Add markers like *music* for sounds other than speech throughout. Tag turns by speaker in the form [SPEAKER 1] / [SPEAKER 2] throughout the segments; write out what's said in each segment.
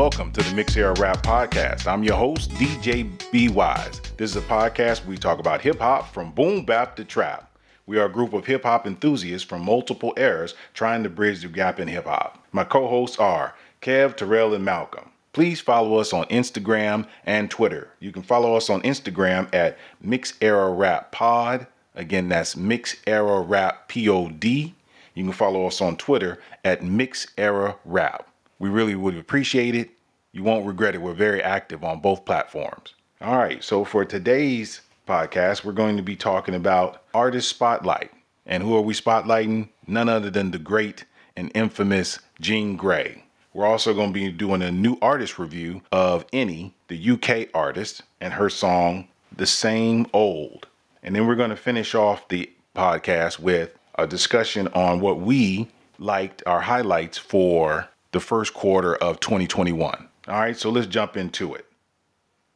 [SPEAKER 1] Welcome to the Mix Era Rap Podcast. I'm your host, DJ B Wise. This is a podcast where we talk about hip hop from boom bap to trap. We are a group of hip hop enthusiasts from multiple eras trying to bridge the gap in hip hop. My co hosts are Kev, Terrell, and Malcolm. Please follow us on Instagram and Twitter. You can follow us on Instagram at Mix Era Rap Pod. Again, that's Mix Era Rap P O D. You can follow us on Twitter at Mix Era Rap. We really would appreciate it. You won't regret it. We're very active on both platforms. All right, so for today's podcast, we're going to be talking about artist spotlight. And who are we spotlighting? None other than the great and infamous Jean Grae. We're also going to be doing a new artist review of ENNY, the UK artist, and her song, The Same Old. And then we're going to finish off the podcast with a discussion on what we liked, our highlights for the first quarter of 2021. All right, so let's jump into it.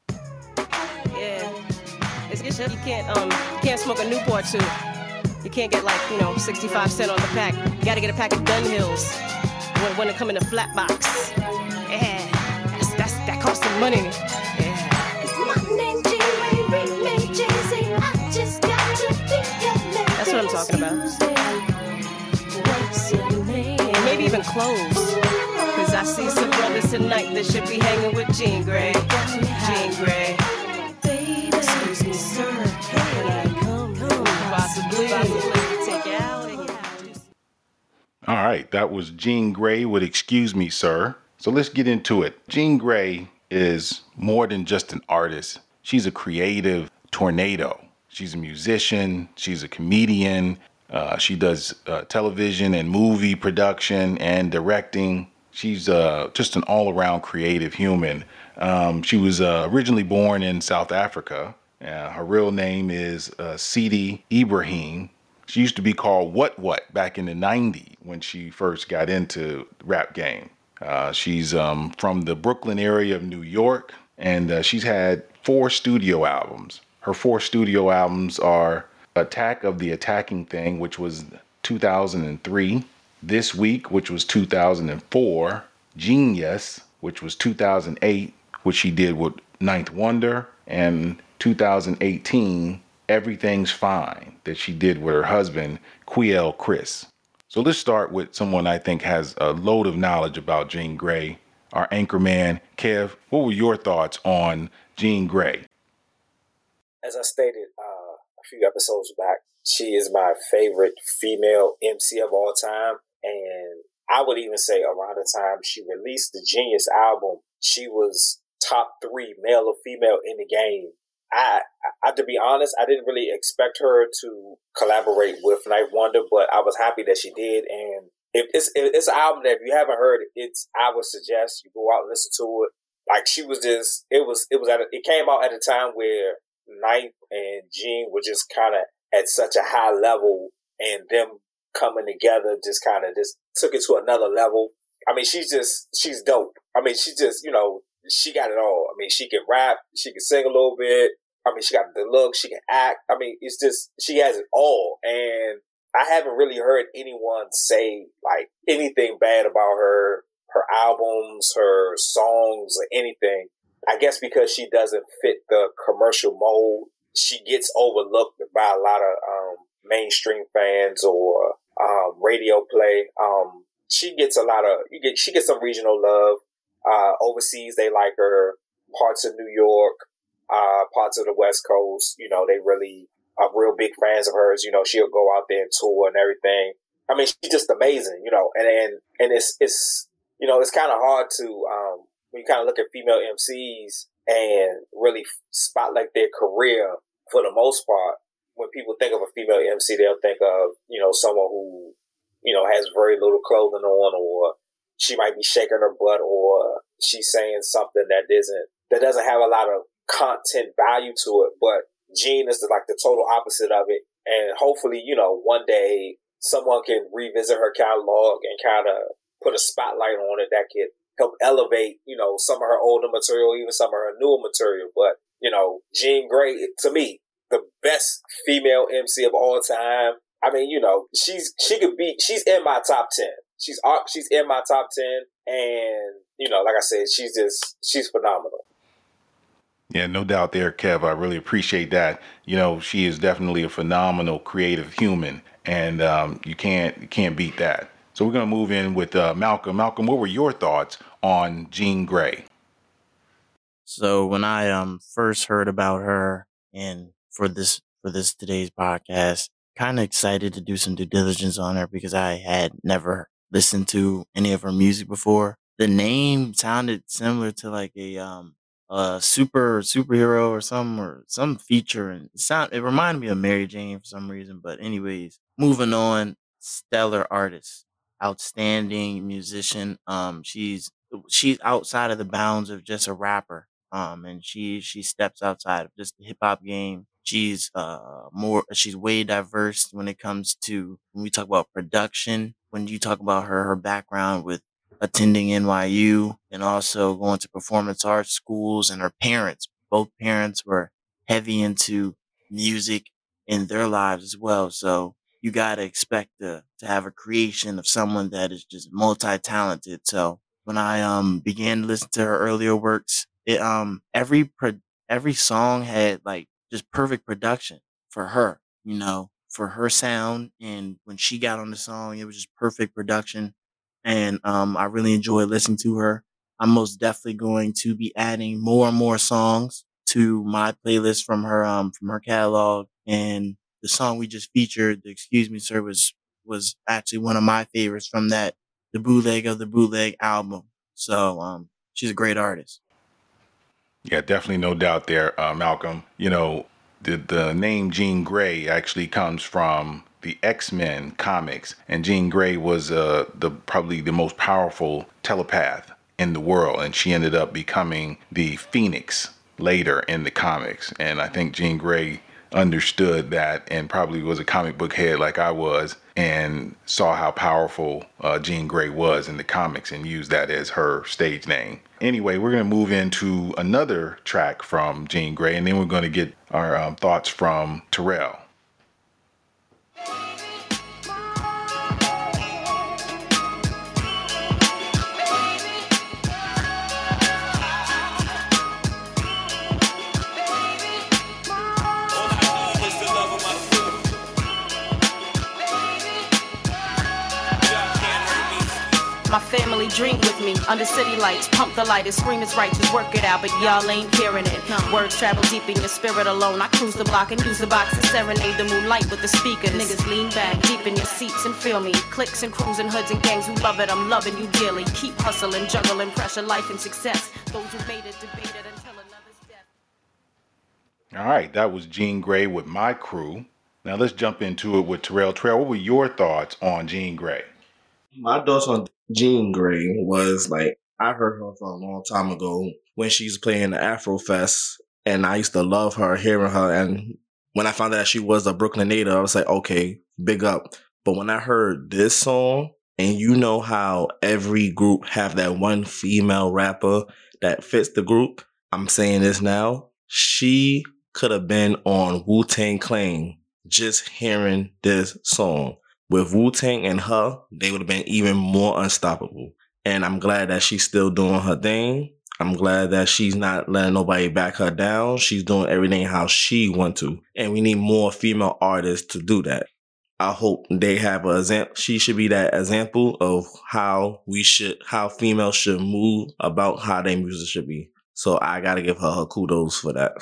[SPEAKER 2] Yeah, it's, it's you can't um you can't smoke a Newport too. You can't get like you know 65 cent on the pack. You got to get a pack of Dunhills when, when it come in a flat box. Yeah, that's, that's that costs some money. Yeah. That's what I'm talking about. Maybe even clothes. See some brothers tonight that should be hanging with Jean Grae. Jean out.
[SPEAKER 1] All right, that was Jean Grae with Excuse Me, Sir. So let's get into it. Jean Grae is more than just an artist, she's a creative tornado. She's a musician, she's a comedian, uh, she does uh, television and movie production and directing. She's uh, just an all around creative human. Um, she was uh, originally born in South Africa. Uh, her real name is uh, Tsidi Ibrahim. She used to be called What What back in the 90s when she first got into rap game. Uh, she's um, from the Brooklyn area of New York, and uh, she's had four studio albums. Her four studio albums are Attack of the Attacking Thing, which was 2003, This Week, which was 2004, Genius, which was 2008, which she did with Ninth Wonder, and 2018, Everything's Fine, that she did with her husband, Quelle Chris. So let's start with someone I think has a load of knowledge about Jean Grae, our anchor man, Kev. What were your thoughts on Jean Grae?
[SPEAKER 3] As I stated uh, a few episodes back, she is my favorite female MC of all time. And I would even say around the time she released the Genius album, she was top three, male or female, in the game. I, I, to be honest, I didn't really expect her to collaborate with Ninth Wonder, but I was happy that she did. And if it's it's an album that if you haven't heard it, it's I would suggest you go out and listen to it. Like she was just, it was it was at a, it came out at a time where Ninth and Jean were just kind of at such a high level, and them coming together just kind of just took it to another level. I mean, she's just she's dope. I mean, she just you know she got it all. I mean, she can rap, she can sing a little bit. I mean, she got the look, she can act. I mean, it's just she has it all, and I haven't really heard anyone say like anything bad about her, her albums, her songs, or anything. I guess because she doesn't fit the commercial mold, she gets overlooked by a lot of um, mainstream fans or um, radio play. Um, she gets a lot of you get she gets some regional love. Uh, overseas, they like her. Parts of New York, uh, parts of the West Coast, you know, they really are real big fans of hers. You know, she'll go out there and tour and everything. I mean, she's just amazing, you know, and and, and it's it's you know it's kind of hard to um, when you kind of look at female MCs and really spotlight their career for the most part. When people think of a female MC, they'll think of you know someone who you know has very little clothing on, or she might be shaking her butt, or she's saying something that isn't that doesn't have a lot of content value to it. But Jean is like the total opposite of it. And hopefully, you know, one day someone can revisit her catalog and kind of put a spotlight on it that could help elevate, you know, some of her older material, even some of her newer material. But, you know, Jean Grae to me, best female MC of all time. I mean, you know, she's, she could be, she's in my top 10. she's she's in my top ten, and you know, like I said, she's just she's phenomenal.
[SPEAKER 1] Yeah, no doubt there, Kev. I really appreciate that. You know, she is definitely a phenomenal creative human, and um, you can't you can't beat that. So we're gonna move in with uh, Malcolm. Malcolm, what were your thoughts on Jean Grae?
[SPEAKER 4] So when I um first heard about her and for this for this today's podcast, kind of excited to do some due diligence on her because I had never listened to any of her music before. The name sounded similar to like a um a super superhero or some or some feature and it sound it reminded me of Mary Jane for some reason. But anyways, moving on, stellar artist, outstanding musician. Um she's she's outside of the bounds of just a rapper. Um and she she steps outside of just the hip hop game She's uh more she's way diverse when it comes to when we talk about production. When you talk about her her background with attending NYU and also going to performance arts schools and her parents, both parents were heavy into music in their lives as well. So you got to expect to, to have a creation of someone that is just multi-talented. So when I um began to listen to her earlier works, it um every pro- every song had like just perfect production for her, you know, for her sound. And when she got on the song, it was just perfect production. And um, I really enjoyed listening to her. I'm most definitely going to be adding more and more songs to my playlist from her um from her catalog. And the song we just featured, the Excuse Me Sir, was was actually one of my favorites from that the bootleg of the bootleg album. So um she's a great artist.
[SPEAKER 1] Yeah, definitely no doubt there, uh, Malcolm. You know, the, the name Jean Grey actually comes from the X-Men comics, and Jean Grey was uh, the probably the most powerful telepath in the world, and she ended up becoming the Phoenix later in the comics. And I think Jean Grae understood that and probably was a comic book head like I was and saw how powerful uh, Jean Grey was in the comics and used that as her stage name. Anyway, we're going to move into another track from Jean Grae and then we're going to get our um, thoughts from Terrell.
[SPEAKER 2] Family drink with me under city lights. Pump the light and scream it's right, just work it out, but y'all ain't hearing it. Words travel deep in your spirit alone. I cruise the block and use the box to serenade the moonlight with the speakers. Niggas lean back deep in your seats and feel me. Clicks and crews and hoods and gangs who love it, I'm loving you dearly. Keep hustling, juggling pressure, life and success. Those who made it debated until another's death.
[SPEAKER 1] All right, that was Jean Grae with my crew. Now let's jump into it with Terrell. Terrell, what were your thoughts on Jean Grae?
[SPEAKER 5] My thoughts on Jean Grae was like I heard her for a long time ago when she's playing the Afro Fest, and I used to love her, hearing her. And when I found out that she was a Brooklyn native, I was like, okay, big up. But when I heard this song, and you know how every group have that one female rapper that fits the group, I'm saying this now. She could have been on Wu Tang Clan just hearing this song with Wu Tang and her, they would have been even more unstoppable. And I'm glad that she's still doing her thing. I'm glad that she's not letting nobody back her down. She's doing everything how she want to. And we need more female artists to do that. I hope they have a example. She should be that example of how we should, how females should move about how their music should be. So I got to give her her kudos for that.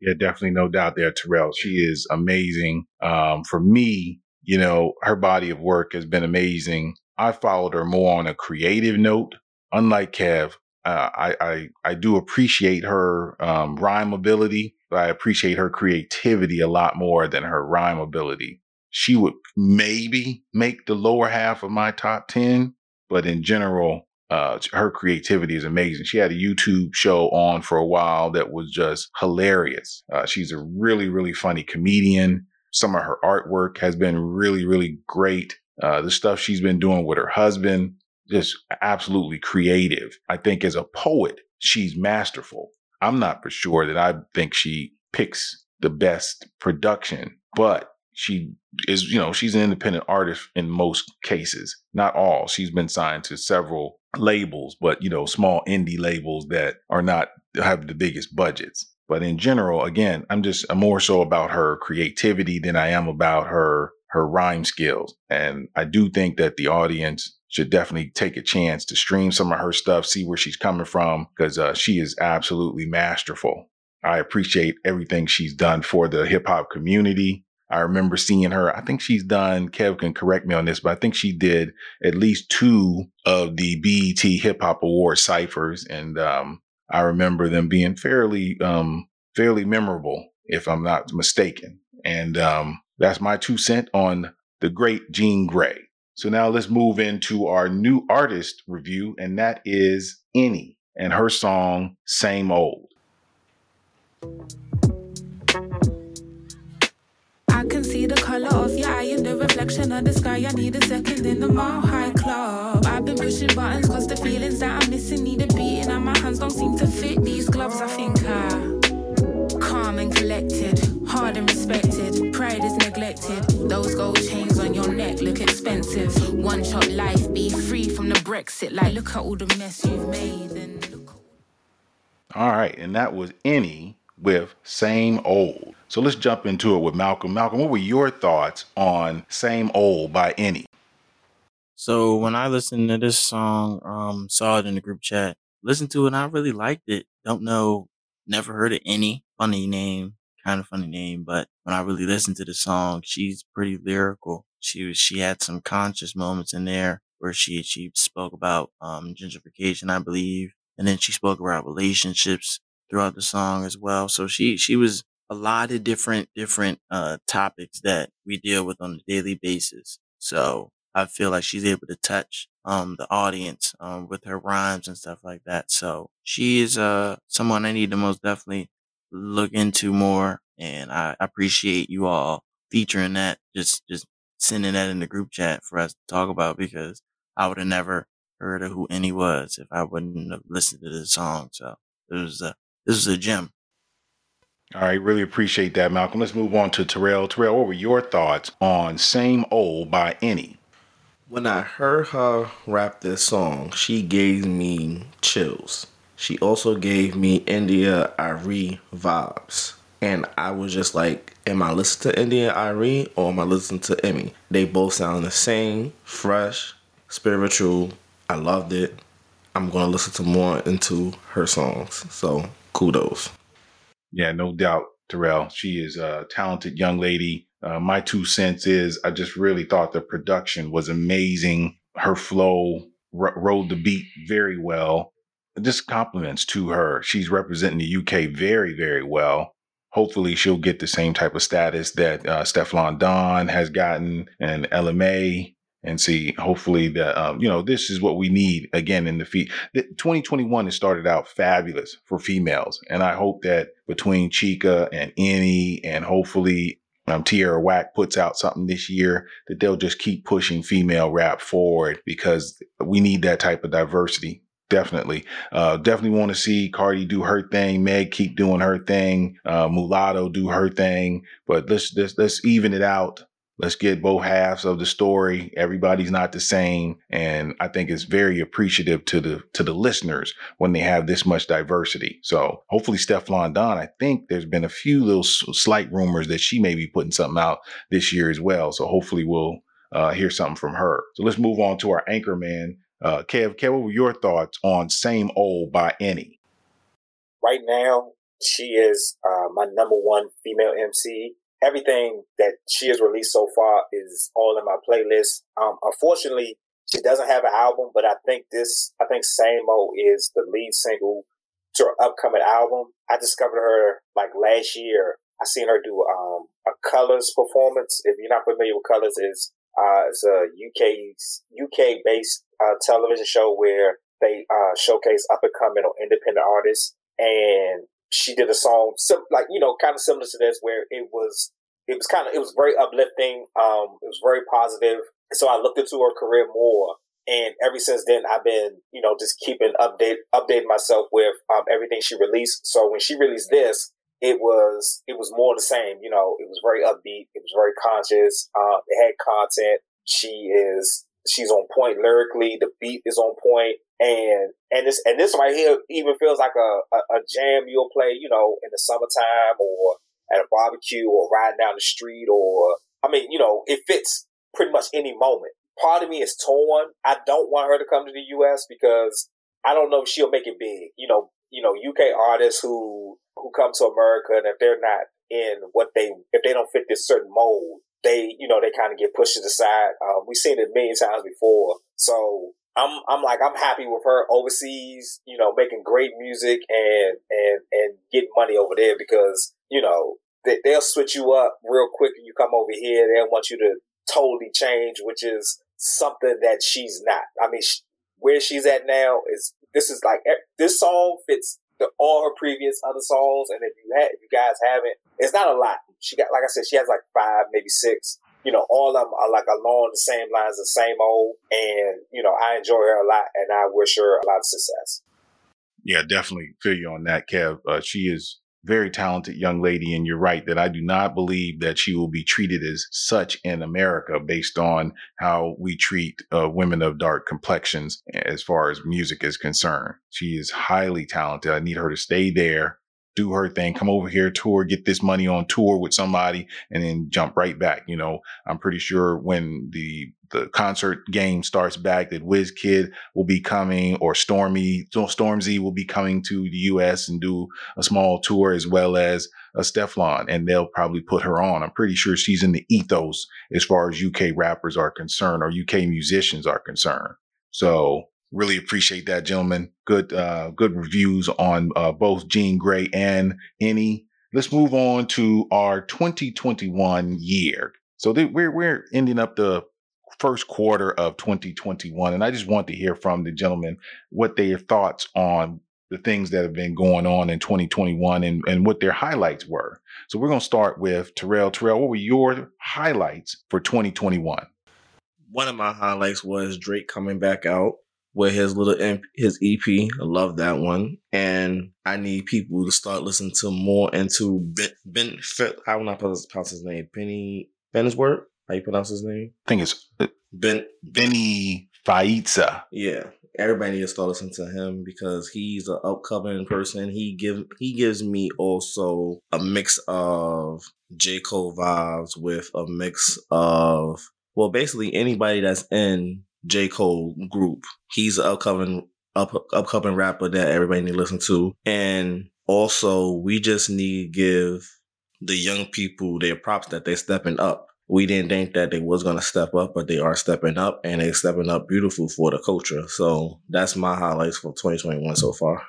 [SPEAKER 1] Yeah, definitely no doubt there, Terrell. She is amazing. Um, for me, you know, her body of work has been amazing. I followed her more on a creative note. Unlike Kev, uh, I, I, I do appreciate her um, rhyme ability, but I appreciate her creativity a lot more than her rhyme ability. She would maybe make the lower half of my top 10, but in general, uh, her creativity is amazing. She had a YouTube show on for a while that was just hilarious. Uh, she's a really, really funny comedian. Some of her artwork has been really, really great. Uh, the stuff she's been doing with her husband, just absolutely creative. I think as a poet, she's masterful. I'm not for sure that I think she picks the best production, but she is, you know, she's an independent artist in most cases, not all. She's been signed to several labels, but you know, small indie labels that are not have the biggest budgets. But in general, again, I'm just I'm more so about her creativity than I am about her her rhyme skills. And I do think that the audience should definitely take a chance to stream some of her stuff, see where she's coming from, because uh, she is absolutely masterful. I appreciate everything she's done for the hip hop community. I remember seeing her. I think she's done, Kev can correct me on this, but I think she did at least two of the BET Hip Hop Award ciphers. And um, I remember them being fairly, um, fairly memorable, if I'm not mistaken. And um, that's my two cent on the great Jean Grae. So now let's move into our new artist review, and that is ENNY and her song Same Old.
[SPEAKER 6] See the color of your eye and the reflection of the sky. I need a second in the mile high club. I've been pushing buttons cause the feelings that I'm missing need a beating, and my hands don't seem to fit these gloves. I think I calm and collected, hard and respected. Pride is neglected. Those gold chains on your neck look expensive. One shot life, be free from the Brexit. Like, look at all the mess you've made. And look.
[SPEAKER 1] All right, and that was ENNY with Same Old. So let's jump into it with Malcolm. Malcolm, what were your thoughts on Same Old by ENNY?
[SPEAKER 4] So when I listened to this song, um, saw it in the group chat, listened to it, and I really liked it. Don't know, never heard of ENNY funny name, kind of funny name, but when I really listened to the song, she's pretty lyrical. She was, she had some conscious moments in there where she she spoke about um gentrification, I believe, and then she spoke about relationships throughout the song as well. So she she was a lot of different different uh topics that we deal with on a daily basis. So I feel like she's able to touch um the audience um with her rhymes and stuff like that. So she is uh someone I need to most definitely look into more and I appreciate you all featuring that just just sending that in the group chat for us to talk about because I would have never heard of who ENNY was if I wouldn't have listened to the song. So it was a this is a gem.
[SPEAKER 1] All right, really appreciate that, Malcolm. Let's move on to Terrell. Terrell, what were your thoughts on Same Old by ENNY?
[SPEAKER 5] When I heard her rap this song, she gave me chills. She also gave me India Arie vibes. And I was just like, am I listening to India Arie or am I listening to ENNY? They both sound the same, fresh, spiritual. I loved it. I'm going to listen to more into her songs. So kudos.
[SPEAKER 1] Yeah, no doubt, Terrell. She is a talented young lady. Uh, my two cents is I just really thought the production was amazing. Her flow r- rode the beat very well. Just compliments to her. She's representing the UK very, very well. Hopefully, she'll get the same type of status that uh, Stefflon Don has gotten and Mai and see hopefully that um, you know this is what we need again in the feet 2021 has started out fabulous for females and i hope that between Chika and ENNY and hopefully um, Tierra Whack puts out something this year that they'll just keep pushing female rap forward because we need that type of diversity definitely. Uh, definitely want to see Cardi do her thing, Meg keep doing her thing, uh, Mulatto do her thing, but let's let's let's even it out Let's get both halves of the story. Everybody's not the same. And I think it's very appreciative to the to the listeners when they have this much diversity. So hopefully Stefflon Don, I think there's been a few little slight rumors that she may be putting something out this year as well. So hopefully we'll uh, hear something from her. So let's move on to our anchor man. Uh, Kev, Kev, what were your thoughts on Same Old by ENNY?
[SPEAKER 3] Right now, she is uh, my number one female MC everything that she has released so far is all in my playlist. Um, unfortunately, she doesn't have an album, but I think this, I think Same Old is the lead single to her upcoming album. I discovered her like last year. I seen her do um, a Colors performance. If you're not familiar with Colors, is uh, it's a UK UK based uh, television show where they uh, showcase up and coming or independent artists. And she did a song, sim- like you know, kind of similar to this, where it was it was kind of it was very uplifting. Um, it was very positive. So I looked into her career more, and ever since then, I've been you know just keeping update updating myself with um, everything she released. So when she released this, it was it was more the same. You know, it was very upbeat. It was very conscious. Um, it had content. She is she's on point lyrically. The beat is on point, and and this and this right here even feels like a, a, a jam you'll play. You know, in the summertime or at a barbecue or riding down the street or I mean, you know, it fits pretty much any moment. Part of me is torn. I don't want her to come to the U.S. because I don't know if she'll make it big. You know, you know, UK artists who who come to America and if they're not in what they if they don't fit this certain mold, they you know they kind of get pushed to the side. Uh, we've seen it many times before. So I'm I'm like I'm happy with her overseas, you know, making great music and and and getting money over there because you know they, they'll switch you up real quick you come over here. They want you to totally change, which is something that she's not. I mean, she, where she's at now is this is like this song fits the, all her previous other songs, and if you had, if you guys haven't, it's not a lot. She got, like I said, she has like five, maybe six. You know, all of them are like along the same lines, the same old, and you know, I enjoy her a lot, and I wish her a lot of success.
[SPEAKER 1] Yeah, definitely feel you on that, Kev. Uh, she is very talented young lady. And you're right that I do not believe that she will be treated as such in America based on how we treat uh, women of dark complexions as far as music is concerned. She is highly talented. I need her to stay there do her thing, come over here, tour, get this money on tour with somebody, and then jump right back. You know, I'm pretty sure when the the concert game starts back, that Wizkid will be coming, or Stormy Stormzy will be coming to the U.S. and do a small tour, as well as a Stefflon, and they'll probably put her on. I'm pretty sure she's in the ethos as far as UK rappers are concerned, or UK musicians are concerned. So Really appreciate that, gentlemen. Good, uh, good reviews on uh, both Jean Grae and ENNY. Let's move on to our 2021 year. So th- we're we're ending up the first quarter of 2021, and I just want to hear from the gentlemen what their thoughts on the things that have been going on in 2021 and, and what their highlights were. So we're going to start with Terrell. Terrell, what were your highlights for 2021?
[SPEAKER 5] One of my highlights was Drake coming back out with his little MP, his EP. I love that one, and I need people to start listening to more into Ben. ben how would I pronounce his name? Benny Bensworth. How you pronounce his name?
[SPEAKER 1] I think it's uh,
[SPEAKER 5] Ben
[SPEAKER 1] Benny Faiza.
[SPEAKER 5] Yeah, everybody needs to start listening to him because he's an upcoming person. He give he gives me also a mix of J Cole vibes with a mix of well, basically anybody that's in J. Cole group. He's an upcoming up, upcoming rapper that everybody need to listen to. And also we just need to give the young people their props that they're stepping up. We didn't think that they was gonna step up, but they are stepping up and they're stepping up beautiful for the culture. So that's my highlights for 2021 so far.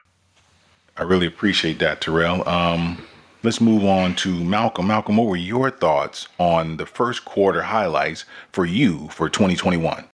[SPEAKER 1] I really appreciate that, Terrell. Um, let's move on to Malcolm. Malcolm, what were your thoughts on the first quarter highlights for you for 2021?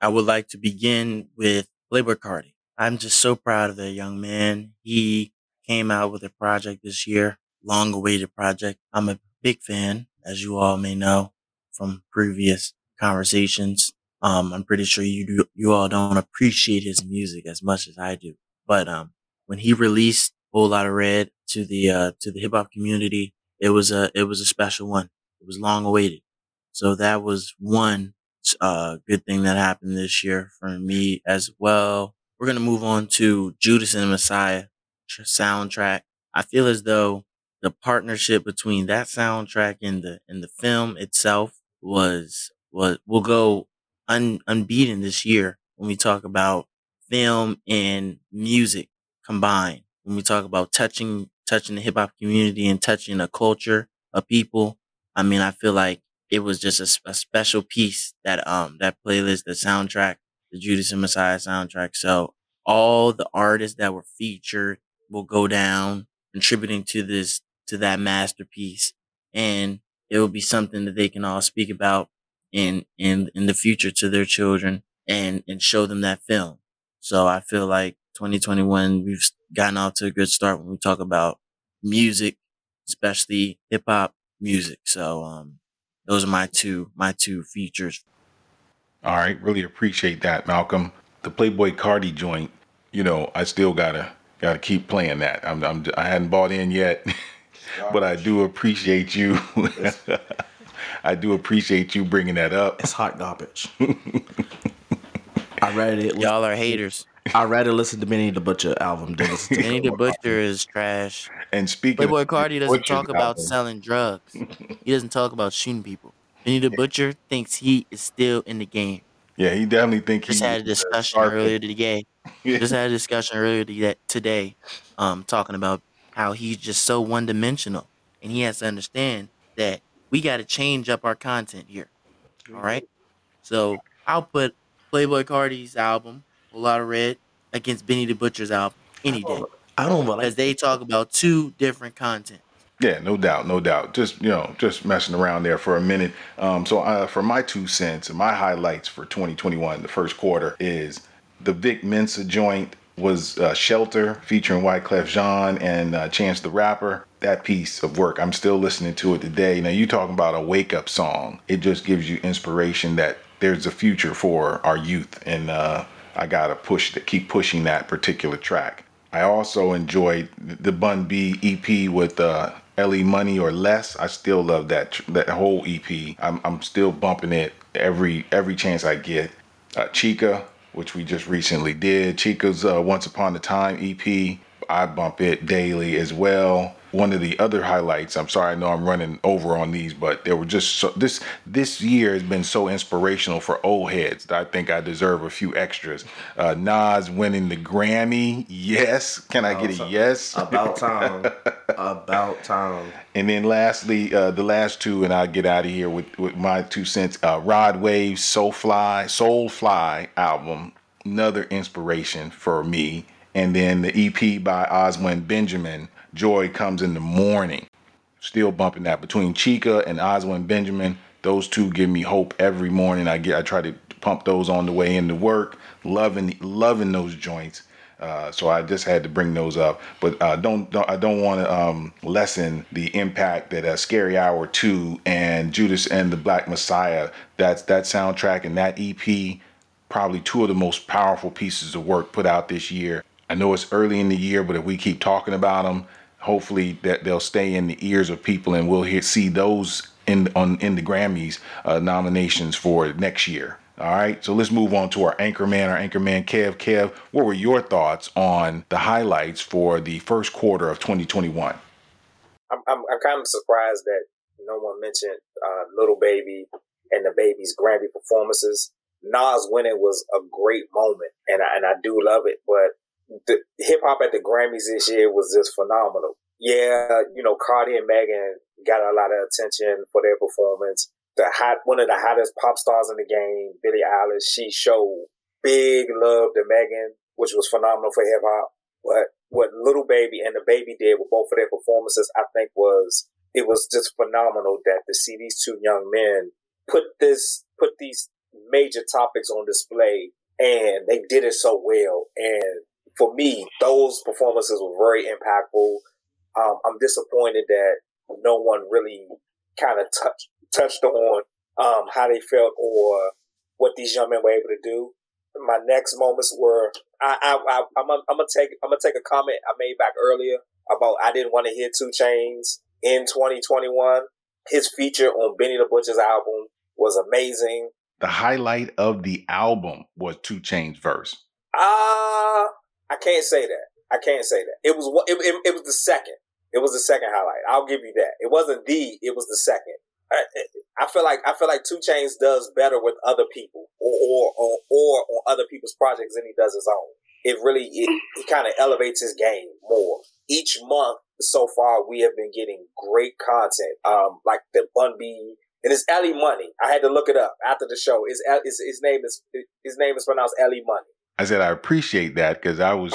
[SPEAKER 4] I would like to begin with Playboi Carti. I'm just so proud of that young man. He came out with a project this year, long awaited project. I'm a big fan, as you all may know from previous conversations. Um, I'm pretty sure you do, you all don't appreciate his music as much as I do. But, um, when he released Whole Lot of Red to the, uh, to the hip hop community, it was a, it was a special one. It was long awaited. So that was one uh, good thing that happened this year for me as well. We're going to move on to Judas and the Messiah soundtrack. I feel as though the partnership between that soundtrack and the and the film itself was was will go un, unbeaten this year when we talk about film and music combined. When we talk about touching touching the hip hop community and touching a culture of people, I mean, I feel like it was just a, a, special piece that um that playlist, the soundtrack, the Judas and Messiah soundtrack. So all the artists that were featured will go down contributing to this to that masterpiece, and it will be something that they can all speak about in in in the future to their children and and show them that film. So I feel like 2021 we've gotten off to a good start when we talk about music, especially hip hop music. So um those are my two my two features.
[SPEAKER 1] All right, really appreciate that, Malcolm. The Playboi Carti joint, you know, I still gotta gotta keep playing that. I'm, I'm I hadn't bought in yet. *laughs* but I do appreciate you. *laughs* I do appreciate you bringing that up.
[SPEAKER 5] It's hot garbage. *laughs* I read it.
[SPEAKER 4] Y'all are haters.
[SPEAKER 5] I rather listen to Benny the Butcher album than listen to *laughs*
[SPEAKER 4] Benny the Butcher is trash.
[SPEAKER 1] And speaking
[SPEAKER 4] Playboy
[SPEAKER 1] of
[SPEAKER 4] Cardi doesn't
[SPEAKER 1] Butcher's
[SPEAKER 4] talk about
[SPEAKER 1] album,
[SPEAKER 4] selling drugs. *laughs* He doesn't talk about shooting people. Benny the Butcher thinks he is still in the game.
[SPEAKER 1] Yeah, he definitely think he
[SPEAKER 4] Just had a discussion earlier today. *laughs* Just had a discussion earlier today, um, talking about how he's just so one dimensional, and he has to understand that we got to change up our content here. All right, so I'll put Playboi Carti's album, A Lot of Red, against Benny the Butcher's album any day
[SPEAKER 5] I don't like
[SPEAKER 4] because they talk about two different content.
[SPEAKER 1] Yeah, no doubt, no doubt. Just you know, just messing around there for a minute. Um, so uh, for my two cents and my highlights for 2021, the first quarter is the Vic Mensa joint was uh, Shelter featuring Wyclef Jean and uh, Chance the Rapper. That piece of work, I'm still listening to it today. Now you talking about a wake up song? It just gives you inspiration that there's a future for our youth, and uh, I gotta push to keep pushing that particular track. I also enjoyed the Bun B EP with uh, Ellie Money or Less. I still love that that whole EP. I'm, I'm still bumping it every every chance I get. Uh, Chika, which we just recently did. Chika's uh, Once Upon a Time EP. I bump it daily as well. One of the other highlights. I'm sorry, I know I'm running over on these, but they were just so, this this year has been so inspirational for old heads that I think I deserve a few extras. Uh, Nas winning the Grammy, yes. Can I get a yes?
[SPEAKER 5] about time. *laughs* about time.
[SPEAKER 1] And then lastly, uh, the last two, and I'll get out of here with, with my two cents. Uh, Rod Wave's Soulfly, Soulfly album, another inspiration for me. And then the EP by Oswin Benjamin, Joy Comes in the Morning. Still bumping that between Chika and Oswin Benjamin. Those two give me hope every morning. I get, I try to pump those on the way into work. Loving, loving those joints. Uh, so I just had to bring those up, but uh, don't, don't I don't want to um, lessen the impact that uh, Scary Hour Two and Judas and the Black Messiah. That's that soundtrack and that EP, probably two of the most powerful pieces of work put out this year. I know it's early in the year, but if we keep talking about them, hopefully that they'll stay in the ears of people, and we'll hear, see those in on in the Grammys uh, nominations for next year. All right, so let's move on to our anchor man, our anchor man, Kev. Kev, what were your thoughts on the highlights for the first quarter of 2021?
[SPEAKER 3] I'm, I'm, I'm kind of surprised that no one mentioned uh, Lil Baby and DaBaby's Grammy performances. Nas winning was a great moment, and I, and I do love it. But the hip hop at the Grammys this year was just phenomenal. Yeah, you know, Cardi and Megan got a lot of attention for their performance. The hot, one of the hottest pop stars in the game, Billie Eilish, she showed big love to Megan, which was phenomenal for hip hop. But what Lil Baby and DaBaby did with both of their performances, I think was it was just phenomenal that to see these two young men put this put these major topics on display, and they did it so well. And for me, those performances were very impactful. Um, I'm disappointed that no one really kind of touched touched on um, how they felt or what these young men were able to do. My next moments were I, I, I I'm gonna take I'm gonna take a comment I made back earlier about I didn't want to hear 2 Chainz in 2021. His feature on Benny the Butcher's album was amazing.
[SPEAKER 1] The highlight of the album was 2 Chainz verse.
[SPEAKER 3] Ah, I can't say that. I can't say that. It was it, it, it was the second. It was the second highlight. I'll give you that. It wasn't the. It was the second. I, I feel like I feel like 2 Chainz does better with other people or or or, on other people's projects than he does his own. It really it, he kind of elevates his game more. Each month so far, we have been getting great content. Um, like the Bun B and it's Ellie Money. I had to look it up after the show. Is his, his name is his name is pronounced Ellie Money.
[SPEAKER 1] I said I appreciate that because *laughs* I was,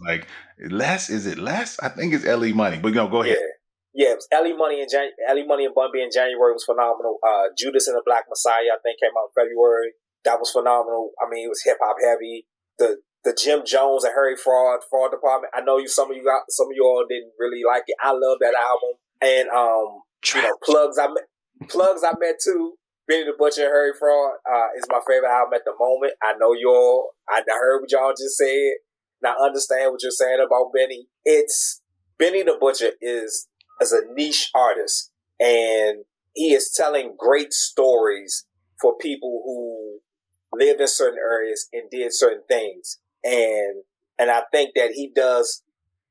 [SPEAKER 1] like less. Is it less? I think it's Le Money. But no, go ahead.
[SPEAKER 3] Yeah. Yeah, it was Ellie Money and Jan- Ellie Money and Bun B in January was phenomenal. Uh, Judas and the Black Messiah, I think, came out in February. That was phenomenal. I mean, it was hip hop heavy. The the Jim Jones and Harry Fraud Fraud Department. I know you some of you got some of you all didn't really like it. I love that album. And um, you know, plugs I met plugs I met too. Benny the Butcher and Harry Fraud uh, is my favorite album at the moment. I know y'all. I heard what y'all just said. Now I understand what you're saying about Benny. It's Benny the Butcher is is a niche artist, and he is telling great stories for people who lived in certain areas and did certain things. And and I think that he does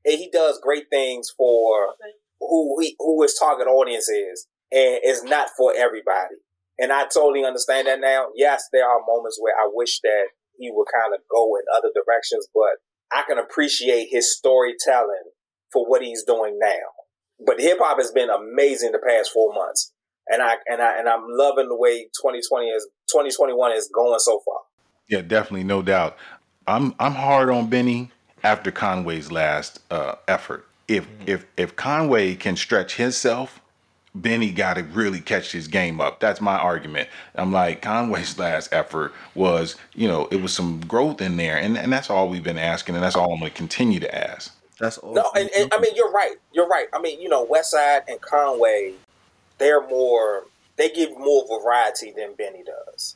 [SPEAKER 3] he does great things for who he who his target audience is, and it's not for everybody. And I totally understand that now. Yes, there are moments where I wish that he would kind of go in other directions, but I can appreciate his storytelling for what he's doing now. But hip hop has been amazing the past four months, and I and I and I'm loving the way 2020 is 2021 is going so far.
[SPEAKER 1] Yeah, definitely, no doubt. I'm I'm hard on Benny after Conway's last uh, effort. If mm-hmm. if if Conway can stretch himself, Benny got to really catch his game up. That's my argument. I'm like Conway's last effort was, you know, it was some growth in there, and and that's all we've been asking, and that's all I'm going to continue to ask.
[SPEAKER 5] That's all.
[SPEAKER 3] No, and, and I mean you're right. You're right. I mean, you know, Westside and Conway, they're more. They give more variety than Benny does,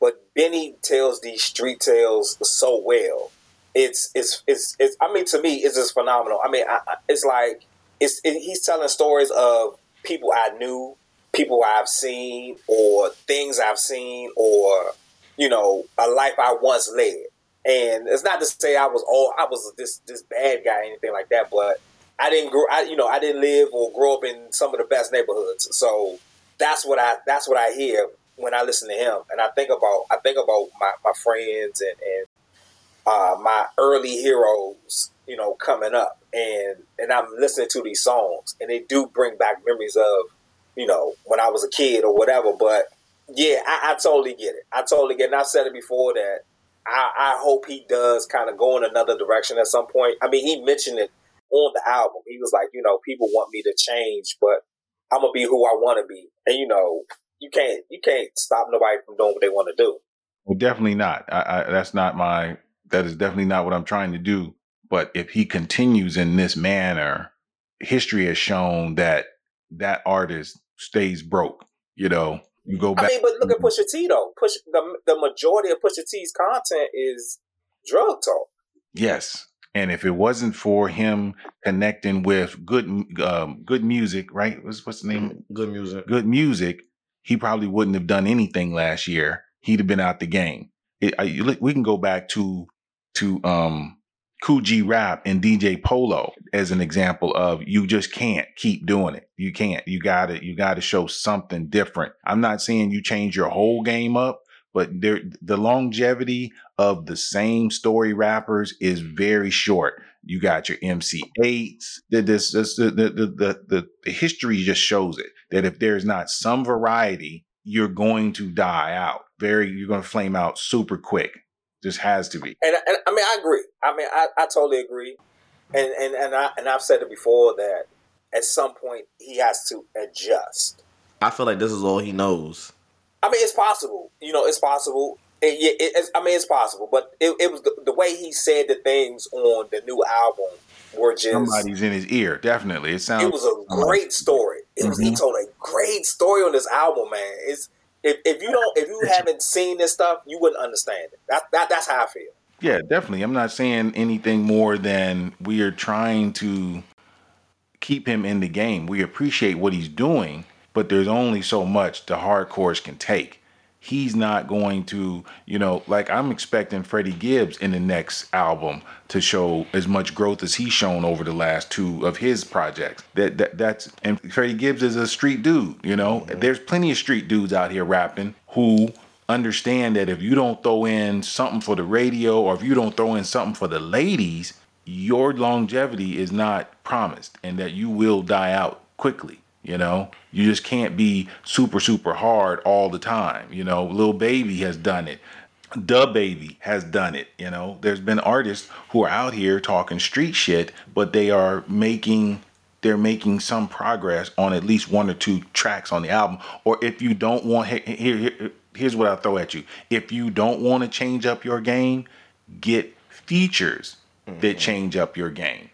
[SPEAKER 3] but Benny tells these street tales so well. It's it's it's, it's I mean, to me, it's just phenomenal. I mean, I, it's like it's it, he's telling stories of people I knew, people I've seen, or things I've seen, or you know, a life I once led. And it's not to say I was all I was this this bad guy, anything like that, but I didn't grow. I you know I didn't live or grow up in some of the best neighborhoods. So that's what I that's what I hear when I listen to him, and I think about I think about my, my friends and and uh, my early heroes, you know, coming up, and and I'm listening to these songs, and they do bring back memories of you know when I was a kid or whatever. But yeah, I, I totally get it. I totally get it. And I've said it before that I, I hope he does kind of go in another direction at some point. I mean, he mentioned it on the album. He was like, you know, people want me to change, but I'm gonna be who I want to be. And you know, you can't you can't stop nobody from doing what they want to do.
[SPEAKER 1] Well, definitely not. I, I, that's not my. That is definitely not what I'm trying to do. But if he continues in this manner, history has shown that that artist stays broke. You know, you go back. I
[SPEAKER 3] mean, but look at Pusha T though. Push the the majority of Pusha T's content is drug talk.
[SPEAKER 1] Yes, and if it wasn't for him connecting with good um, good music, right? What's what's the name?
[SPEAKER 5] Mm, good music.
[SPEAKER 1] Good music. He probably wouldn't have done anything last year. He'd have been out the game. It, I, we can go back to to um G Rap and DJ Polo as an example of you just can't keep doing it. You can't. You got to you got to show something different. I'm not saying you change your whole game up, but there the longevity of the same story rappers is very short. You got your MC8s. This, this the, the, the, the, the history just shows it that if there's not some variety, you're going to die out. Very, you're going to flame out super quick. Just has to be.
[SPEAKER 3] And, and I mean, I agree. I mean, I, I totally agree. And and and I and I've said it before that at some point he has to adjust.
[SPEAKER 5] I feel like this is all he knows.
[SPEAKER 3] I mean, it's possible. You know, it's possible. It, it, I mean, it's possible. But it, it was the, the, way he said the things on the new album were just
[SPEAKER 1] somebody's in his ear. Definitely, it sounds.
[SPEAKER 3] It was a great story. It was. Mm-hmm. He told a great story on this album, man. It's if, if you don't if you haven't seen this stuff, you wouldn't understand it. That, that that's how I feel.
[SPEAKER 1] Yeah, definitely. I'm not saying anything more than we are trying to keep him in the game. We appreciate what he's doing, but there's only so much the hardcores can take he's not going to, you know, like I'm expecting Freddie Gibbs in the next album to show as much growth as he's shown over the last two of his projects. That, that that's and Freddie Gibbs is a street dude, you know. Mm-hmm. There's plenty of street dudes out here rapping who understand that if you don't throw in something for the radio or if you don't throw in something for the ladies, your longevity is not promised and that you will die out quickly. You know, you just can't be super, super hard all the time. You know, Lil Baby has done it. Dub DaBaby has done it. You know, there's been artists who are out here talking street shit, but they are making they're making some progress on at least one or two tracks on the album. Or if you don't want here, here here's what I'll throw at you. If you don't want to change up your game, get features mm-hmm. that change up your game.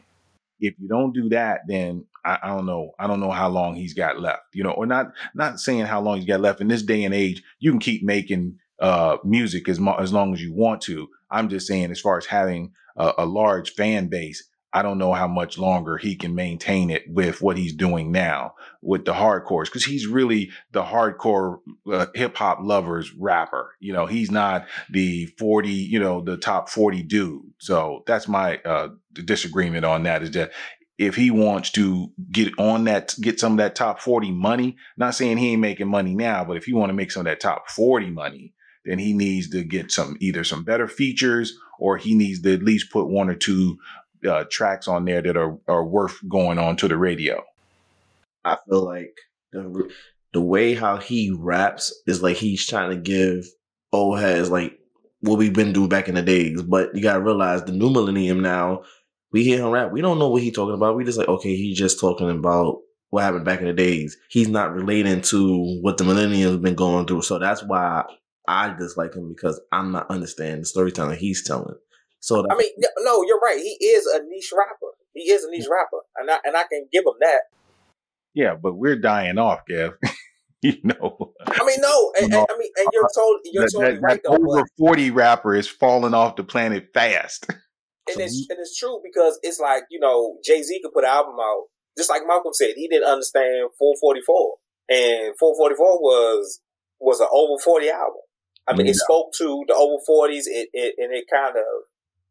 [SPEAKER 1] If you don't do that, then I, I, don't know. I don't know how long he's got left. You know, or not not saying how long he's got left. In this day and age, you can keep making uh, music as mo- as long as you want to. I'm just saying, as far as having a, a large fan base, I don't know how much longer he can maintain it with what he's doing now with the hardcores because he's really the hardcore uh, hip hop lovers rapper. You know, he's not the 40, you know, the top 40 dude. So that's my uh, disagreement on that is that if he wants to get on that, get some of that top 40 money, not saying he ain't making money now, but if he want to make some of that top 40 money, then he needs to get some, either some better features or he needs to at least put one or two uh, tracks on there that are, are worth going on to the radio.
[SPEAKER 5] I feel like the the way how he raps is like he's trying to give old heads like what we've been doing back in the days. But you gotta realize the new millennium now, we hear him rap, we don't know what he's talking about. We just like, okay, he's just talking about what happened back in the days. He's not relating to what the millennials been going through. So that's why I dislike him because I'm not understanding the storytelling he's telling. So
[SPEAKER 3] I mean, no, you're right. He is a niche rapper. He is a niche rapper, and I and I can give him that.
[SPEAKER 1] Yeah, but we're dying off, Gav. *laughs* you know.
[SPEAKER 3] I mean, no, *laughs* and, and, I mean, and you're uh, told you're that, totally
[SPEAKER 1] that,
[SPEAKER 3] right.
[SPEAKER 1] That though, over forty rapper is falling off the planet fast. *laughs*
[SPEAKER 3] And it's and it's true because it's like you know Jay Z could put an album out just like Malcolm said he didn't understand 444 and 444 was was an over 40 album. I mean, yeah. it spoke to the over 40s. It, it and it kind of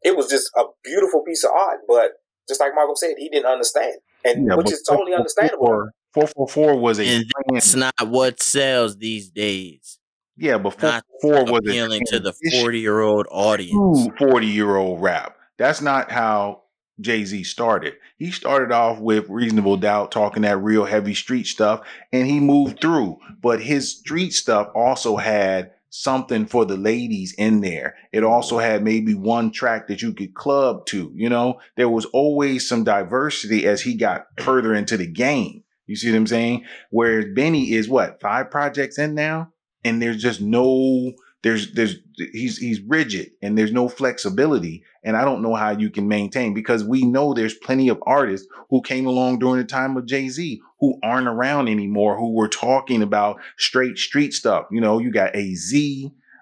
[SPEAKER 3] it was just a beautiful piece of art. But just like Malcolm said, he didn't understand, and yeah, which is totally understandable.
[SPEAKER 1] Four four four was a.
[SPEAKER 4] And that's not what sells these days.
[SPEAKER 1] Yeah, but four four was
[SPEAKER 4] appealing to the forty year old audience.
[SPEAKER 1] Forty year old rap. That's not how Jay Z started. He started off with Reasonable Doubt, talking that real heavy street stuff, and he moved through. But his street stuff also had something for the ladies in there. It also had maybe one track that you could club to, you know, there was always some diversity as he got further into the game. You see what I'm saying? Whereas Benny is what, five projects in now? And there's just no there's there's he's he's rigid and there's no flexibility. And i don't know how you can maintain because we know there's plenty of artists who came along during the time of jay-z who aren't around anymore who were talking about straight street stuff. You know you got AZ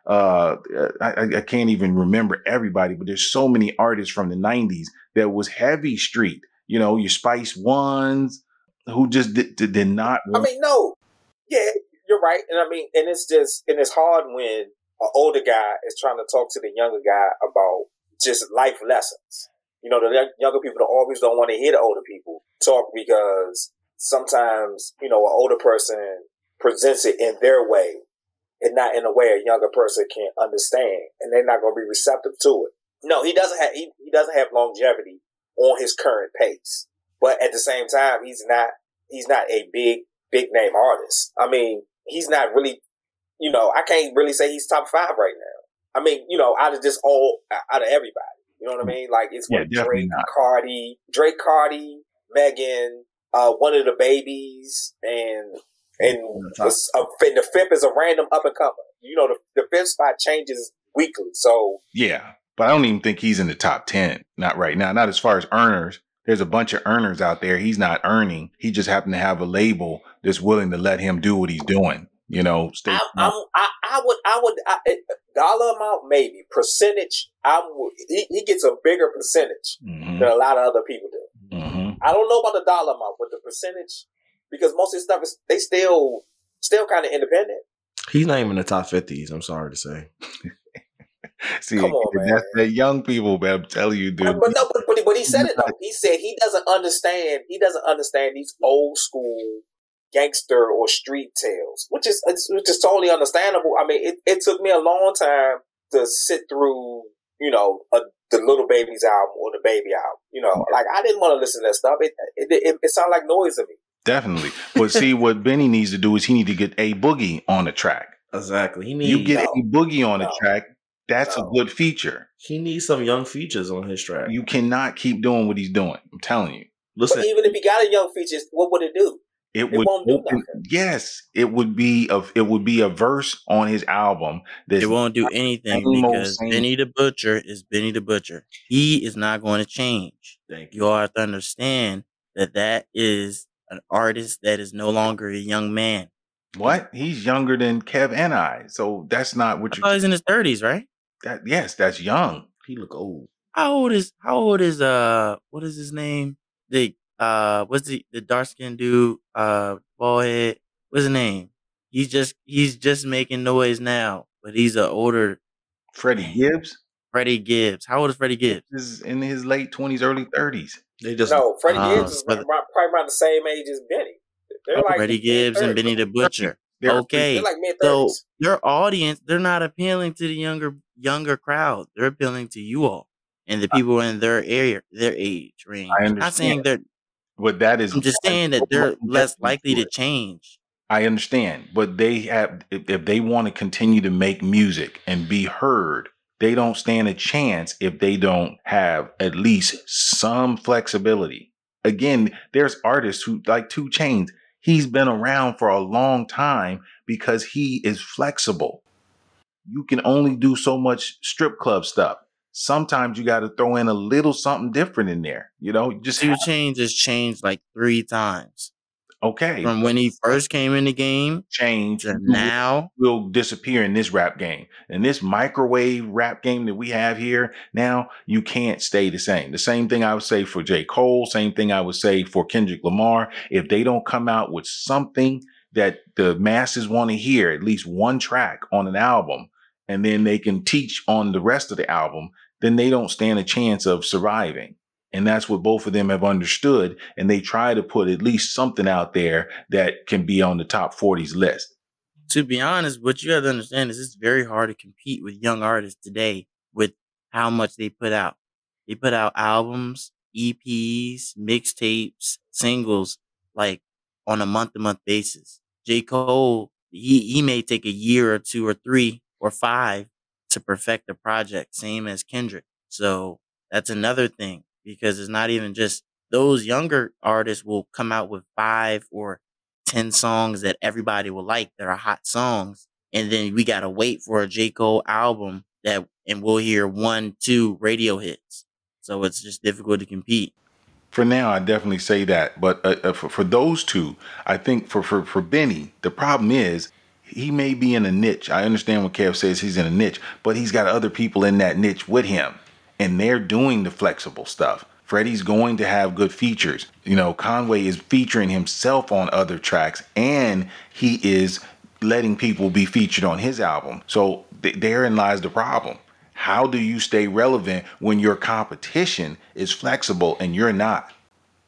[SPEAKER 1] uh I, I can't even remember everybody but there's so many artists from the 90s that was heavy street. You know your spice ones who just did, did, did not
[SPEAKER 3] i mean no. Yeah you're right. And i mean and it's just and it's hard when an older guy is trying to talk to the younger guy about just life lessons. You know, the younger people always don't want to hear the older people talk because sometimes, you know, an older person presents it in their way and not in a way a younger person can understand and they're not going to be receptive to it. No, he doesn't have, he, he doesn't have longevity on his current pace. But at the same time, he's not, he's not a big, big name artist. I mean, he's not really you know, I can't really say he's top five right now. I mean, you know, out of just all out of everybody. You know what I mean? Like it's yeah, Drake, not. Cardi, Drake, Cardi, Megan, uh, one of the babies, and and, a, and the fifth is a random up and comer. You know, the, the fifth spot changes weekly. So
[SPEAKER 1] yeah, but I don't even think he's in the top ten. Not right now. Not as far as earners. There's a bunch of earners out there. He's not earning. He just happened to have a label that's willing to let him do what he's doing. You know,
[SPEAKER 3] stay. I'm, I'm, i I, would, I would, I, dollar amount maybe percentage. I would. He, he gets a bigger percentage mm-hmm. than a lot of other people do. Mm-hmm. I don't know about the dollar amount, but the percentage because most of his stuff is they still still kind of independent.
[SPEAKER 5] He's not even in the top fifties. I'm sorry to say. *laughs*
[SPEAKER 1] See, on, that's the young people, man. I'm telling you, dude.
[SPEAKER 3] But, no, but, but he said it though. He said he doesn't understand. He doesn't understand these old school gangster or street tales, which is which is totally understandable. I mean, it, it took me a long time to sit through, you know, a, the Lil Baby's album or the baby album. You know, like I didn't want to listen to that stuff. It it, it, it sounded like noise to me.
[SPEAKER 1] Definitely, but see, *laughs* what Benny needs to do is he need to get A Boogie on the track.
[SPEAKER 5] Exactly, he needs
[SPEAKER 1] you get no, A Boogie on no, the track. That's no. a good feature.
[SPEAKER 5] He needs some young features on his track.
[SPEAKER 1] You cannot keep doing what he's doing. I'm telling you.
[SPEAKER 3] Listen, but even if he got a young features, what would it do?
[SPEAKER 1] It, it would open, yes, it would be a it would be a verse on his album.
[SPEAKER 4] It won't do anything because Benny the Butcher is Benny the Butcher. He is not going to change. Thank you. You all have to understand that that is an artist that is no longer a young man.
[SPEAKER 1] What? He's younger than Kev and I, so that's not what
[SPEAKER 4] you. He's in his thirties, right?
[SPEAKER 1] That yes, that's young.
[SPEAKER 5] He look old.
[SPEAKER 4] How old is how old is uh what is his name? The uh what's the the dark skinned dude, uh bald head, what's his name? He's just he's just making noise now, but he's an older
[SPEAKER 1] Freddie Gibbs
[SPEAKER 4] Freddie Gibbs. How old is Freddie Gibbs?
[SPEAKER 1] is in his late twenties, early thirties.
[SPEAKER 5] They just
[SPEAKER 3] No, Freddie
[SPEAKER 4] Uh,
[SPEAKER 3] Gibbs is
[SPEAKER 4] but-
[SPEAKER 3] about, probably around the same age as Benny. They're like
[SPEAKER 4] Freddie Gibbs and
[SPEAKER 3] mid-thirties.
[SPEAKER 4] Benny the Butcher.
[SPEAKER 1] They're-
[SPEAKER 4] Okay.
[SPEAKER 3] They're like
[SPEAKER 4] So
[SPEAKER 3] thirties.
[SPEAKER 4] your audience, they're not appealing to the younger younger crowd. They're appealing to you all and the people in their area, their age range.
[SPEAKER 1] I
[SPEAKER 4] I'm not saying they're.
[SPEAKER 1] But that is
[SPEAKER 4] I'm just saying that they're less likely to change.
[SPEAKER 1] I understand, but they have if, if they want to continue to make music and be heard, they don't stand a chance if they don't have at least some flexibility. Again, there's artists who like 2 Chainz. He's been around for a long time because he is flexible. You can only do so much strip club stuff. Sometimes you got to throw in a little something different in there. You know, just
[SPEAKER 4] Two
[SPEAKER 1] have-
[SPEAKER 4] Chainz has changed like three times
[SPEAKER 1] okay,
[SPEAKER 4] from when he first came in the game
[SPEAKER 1] change
[SPEAKER 4] to now.
[SPEAKER 1] will disappear in this rap game. In this microwave rap game that we have here now, you can't stay the same. The same thing I would say for J. Cole, same thing I would say for Kendrick Lamar. If they don't come out with something that the masses want to hear, at least one track on an album, and then they can teach on the rest of the album, then they don't stand a chance of surviving. And that's what both of them have understood. And they try to put at least something out there that can be on the top 40s list.
[SPEAKER 4] to be honest, what you have to understand is it's very hard to compete with young artists today with how much they put out. They put out albums, EPs, mixtapes, singles, like on a month to month basis. J. Cole, he, he may take a year or two or three or five to perfect a project, same as Kendrick. So that's another thing because it's not even just those younger artists will come out with five or 10 songs that everybody will like that are hot songs. And then we got to wait for a J. Cole album that, and we'll hear one, two radio hits. So it's just difficult to compete.
[SPEAKER 1] For now, I definitely say that. But uh, uh, for, for those two, I think for, for, for Benny, the problem is he may be in a niche. I understand what Kev says he's in a niche, but he's got other people in that niche with him, and they're doing the flexible stuff. Freddie's going to have good features. You know, Conway is featuring himself on other tracks, and he is letting people be featured on his album. So th- therein lies the problem. How do you stay relevant when your competition is flexible and you're not?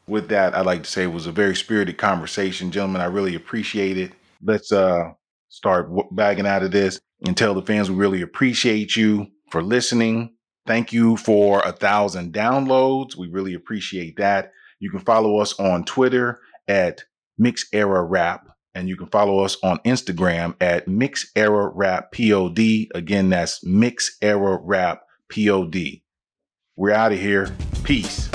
[SPEAKER 1] With that, I'd like to say it was a very spirited conversation, gentlemen. I really appreciate it. Let's uh start bagging out of this and tell the fans we really appreciate you for listening. Thank you for a thousand downloads. We really appreciate that. You can follow us on Twitter at Mix Era Rap, and you can follow us on Instagram at Mix Era Rap Pod. Again, that's Mix Era Rap Pod. We're out of here. Peace.